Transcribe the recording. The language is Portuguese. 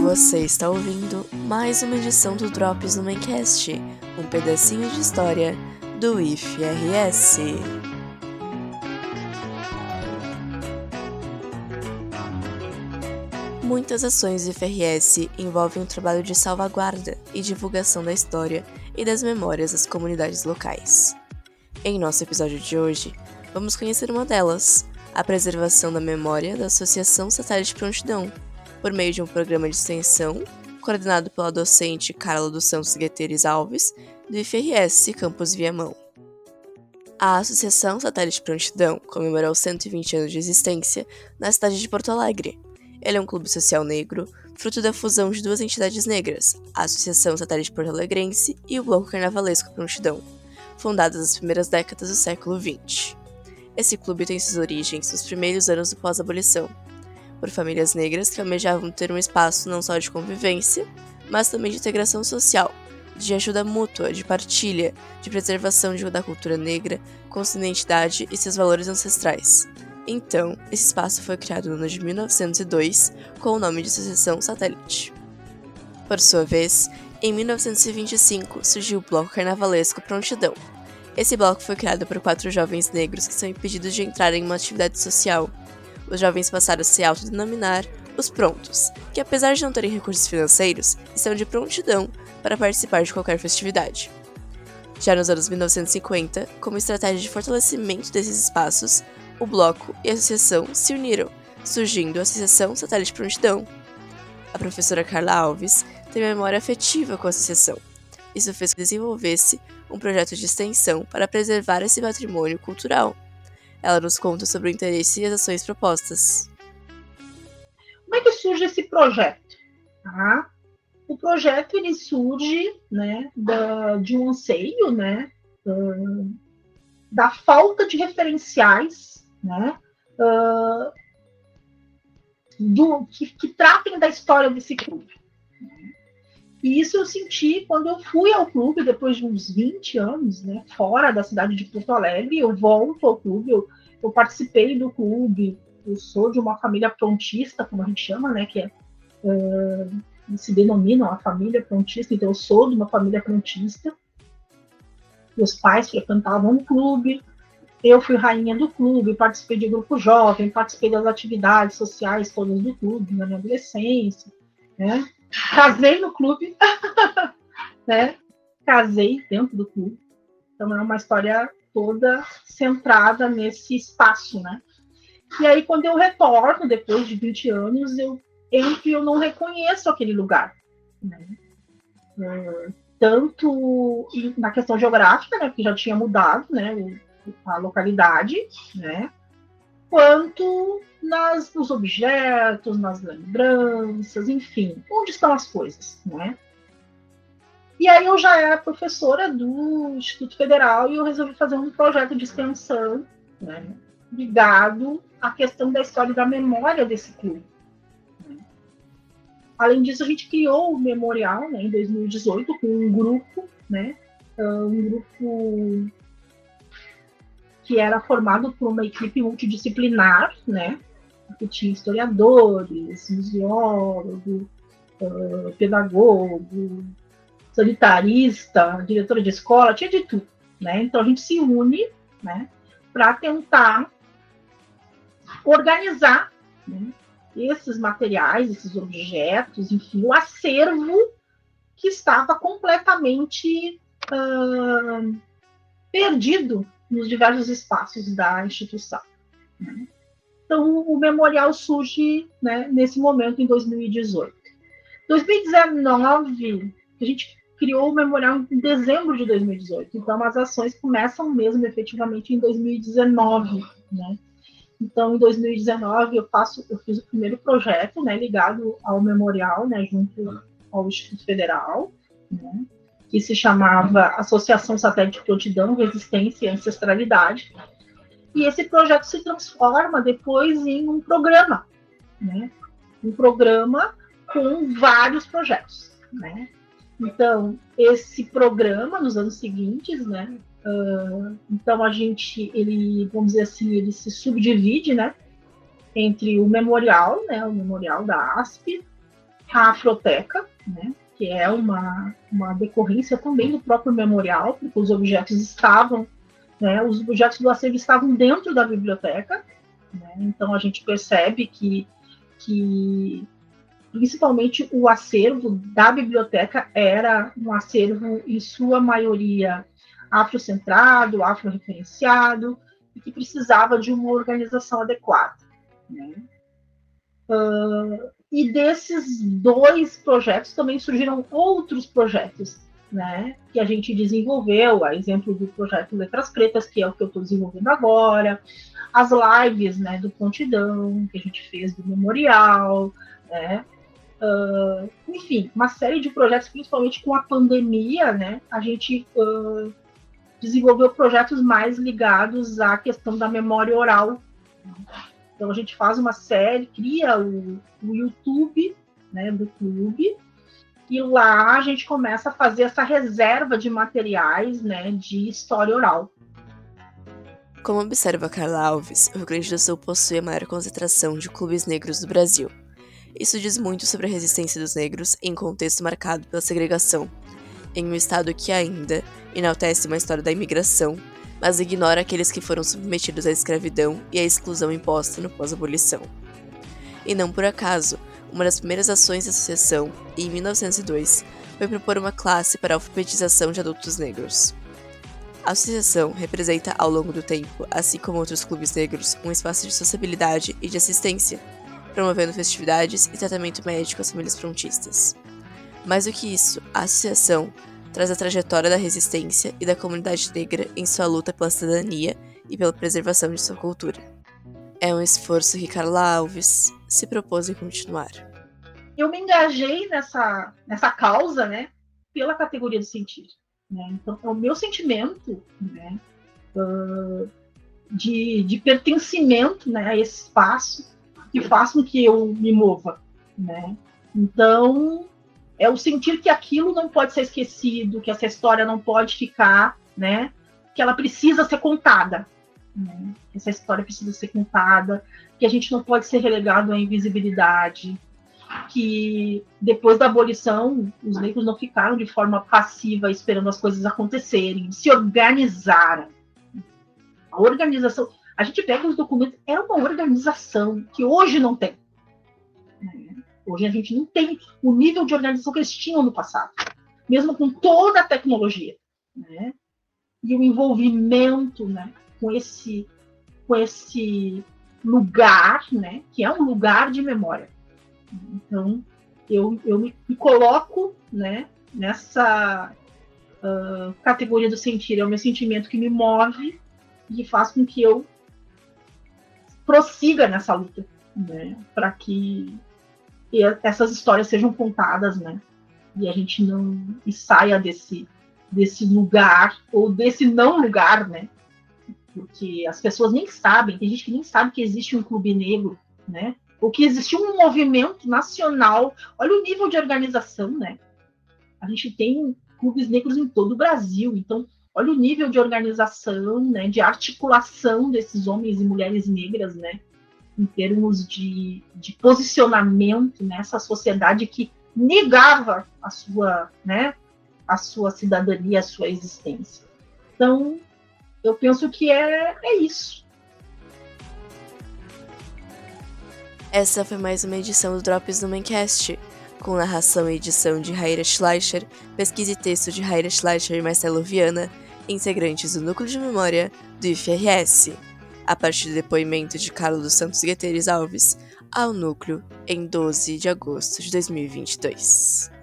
Você está ouvindo mais uma edição do Drops no Maincast, um pedacinho de história do IFRS. Muitas ações do IFRS envolvem o trabalho de salvaguarda e divulgação da história e das memórias das comunidades locais. Em nosso episódio de hoje, vamos conhecer uma delas, a preservação da memória da Associação Satélite Prontidão, por meio de um programa de extensão coordenado pela docente Carla dos Santos Gueteres Alves, do IFRS Campus Viamão. A Associação Satélite Prontidão comemorou 120 anos de existência na cidade de Porto Alegre. Ele é um clube social negro, fruto da fusão de duas entidades negras, a Associação Satélite Porto Alegrense e o Bloco Carnavalesco Prontidão, fundadas nas primeiras décadas do século XX. Esse clube tem suas origens nos primeiros anos do pós-abolição, por famílias negras que almejavam ter um espaço não só de convivência, mas também de integração social, de ajuda mútua, de partilha, de preservação da cultura negra com sua identidade e seus valores ancestrais. Então, esse espaço foi criado no ano de 1902 com o nome de Associação Satélite. Por sua vez, em 1925 surgiu o Bloco Carnavalesco Prontidão. Esse bloco foi criado por quatro jovens negros que são impedidos de entrar em uma atividade social os jovens passaram a se autodenominar os prontos, que apesar de não terem recursos financeiros, estão de prontidão para participar de qualquer festividade. Já nos anos 1950, como estratégia de fortalecimento desses espaços, o bloco e a associação se uniram, surgindo a Associação Satélite Prontidão. A professora Carla Alves tem memória afetiva com a associação. Isso fez que desenvolvesse um projeto de extensão para preservar esse patrimônio cultural. Ela nos conta sobre o interesse e as ações propostas. Como é que surge esse projeto? Tá? O projeto ele surge né, da, de um anseio, né, da falta de referenciais, né, uh, do, que, que tratem da história desse clube. E isso eu senti quando eu fui ao clube, depois de uns 20 anos, né, fora da cidade de Porto Alegre, eu volto ao clube, eu, eu participei do clube, eu sou de uma família prontista, como a gente chama, né, que é, uh, se denomina uma família prontista, então eu sou de uma família prontista. Meus pais frequentavam o clube, eu fui rainha do clube, participei de grupo jovem, participei das atividades sociais todas do clube na minha adolescência, né? Casei no clube, né? Casei dentro do clube. Então é uma história toda centrada nesse espaço, né? E aí, quando eu retorno, depois de 20 anos, eu entro e eu não reconheço aquele lugar. Né? É, tanto na questão geográfica, né, porque já tinha mudado né, a localidade, né, quanto nas, nos objetos, nas lembranças, enfim, onde estão as coisas, né? E aí eu já era professora do Instituto Federal e eu resolvi fazer um projeto de extensão, né, ligado à questão da história e da memória desse clube. Além disso, a gente criou o memorial né, em 2018 com um grupo, né, um grupo que era formado por uma equipe multidisciplinar, né, que tinha historiadores, museólogo, uh, pedagogo, sanitarista, diretora de escola, tinha de tudo, né? Então a gente se une, né, para tentar organizar né, esses materiais, esses objetos, enfim, o acervo que estava completamente uh, perdido nos diversos espaços da instituição. Então, o memorial surge né, nesse momento, em 2018. 2019, a gente criou o memorial em dezembro de 2018. Então, as ações começam mesmo efetivamente em 2019, né? Então, em 2019, eu faço, eu fiz o primeiro projeto, né, ligado ao memorial, né, junto ao Instituto Federal, né, que se chamava Associação Satélite Prontidão, Resistência e Ancestralidade. E esse projeto se transforma depois em um programa, né, um programa com vários projetos, né. Então, esse programa, nos anos seguintes, né, Uh, então a gente, ele, vamos dizer assim, ele se subdivide, né, entre o memorial, né, o memorial da ASP, a Afroteca, né, que é uma, uma decorrência também do próprio memorial, porque os objetos estavam, né, os objetos do acervo estavam dentro da biblioteca, né, então a gente percebe que, que principalmente o acervo da biblioteca era um acervo, em sua maioria, afrocentrado, afro-referenciado, e que precisava de uma organização adequada. Né? Uh, e desses dois projetos também surgiram outros projetos né, que a gente desenvolveu, a exemplo do projeto Letras Pretas, que é o que eu estou desenvolvendo agora, as lives né, do Pontidão, que a gente fez do Memorial, né, uh, enfim, uma série de projetos, principalmente com a pandemia, né, a gente uh, desenvolveu projetos mais ligados à questão da memória oral. Então a gente faz uma série, cria o, o YouTube né, do clube, e lá a gente começa a fazer essa reserva de materiais né, de história oral. Como observa Carla Alves, o Rio Grande do Sul possui a maior concentração de clubes negros do Brasil. Isso diz muito sobre a resistência dos negros em contexto marcado pela segregação, em um estado que ainda enaltece uma história da imigração, mas ignora aqueles que foram submetidos à escravidão e à exclusão imposta no pós-abolição. E não por acaso, uma das primeiras ações da associação, em 1902, foi propor uma classe para a alfabetização de adultos negros. A associação representa ao longo do tempo, assim como outros clubes negros, um espaço de sociabilidade e de assistência, promovendo festividades e tratamento médico às famílias frontistas. Mais do que isso, a associação traz a trajetória da resistência e da comunidade negra em sua luta pela cidadania e pela preservação de sua cultura. É um esforço que Carla Alves se propôs em continuar. Eu me engajei nessa, nessa causa, né, pela categoria do sentir. Né? Então, é o meu sentimento, né, de, de pertencimento, né, a esse espaço que faz com que eu me mova, né? Então, é o sentir que aquilo não pode ser esquecido, que essa história não pode ficar, né? Que ela precisa ser contada. Né? Essa história precisa ser contada, que a gente não pode ser relegado à invisibilidade, que depois da abolição os negros não ficaram de forma passiva esperando as coisas acontecerem, se organizaram. A organização, a gente pega os documentos, é uma organização que hoje não tem. Hoje a gente não tem o nível de organização que eles tinham no passado, mesmo com toda a tecnologia, né? E o envolvimento, né, com esse com esse lugar, né, que é um lugar de memória. Então, eu, eu me, me coloco, né, nessa uh, categoria do sentir, é o meu sentimento que me move e faz com que eu prossiga nessa luta, né, para que que essas histórias sejam contadas, né? E a gente não e saia desse desse lugar ou desse não lugar, né? Porque as pessoas nem sabem, tem gente que nem sabe que existe um clube negro, né? Ou que existe um movimento nacional. Olha o nível de organização, né? A gente tem clubes negros em todo o Brasil, então olha o nível de organização, né, de articulação desses homens e mulheres negras, né, em termos de, de posicionamento nessa sociedade que negava a sua, né, a sua cidadania, a sua existência. Então, eu penso que é, é isso. Essa foi mais uma edição do Drops do Maincast, com narração e edição de Raira Schleicher, pesquisa e texto de Raira Schleicher e Marcelo Viana, integrantes do Núcleo de Memória do IFRS a partir do depoimento de Carlos dos Santos Gueteres Alves, ao núcleo em 12 de agosto de 2022.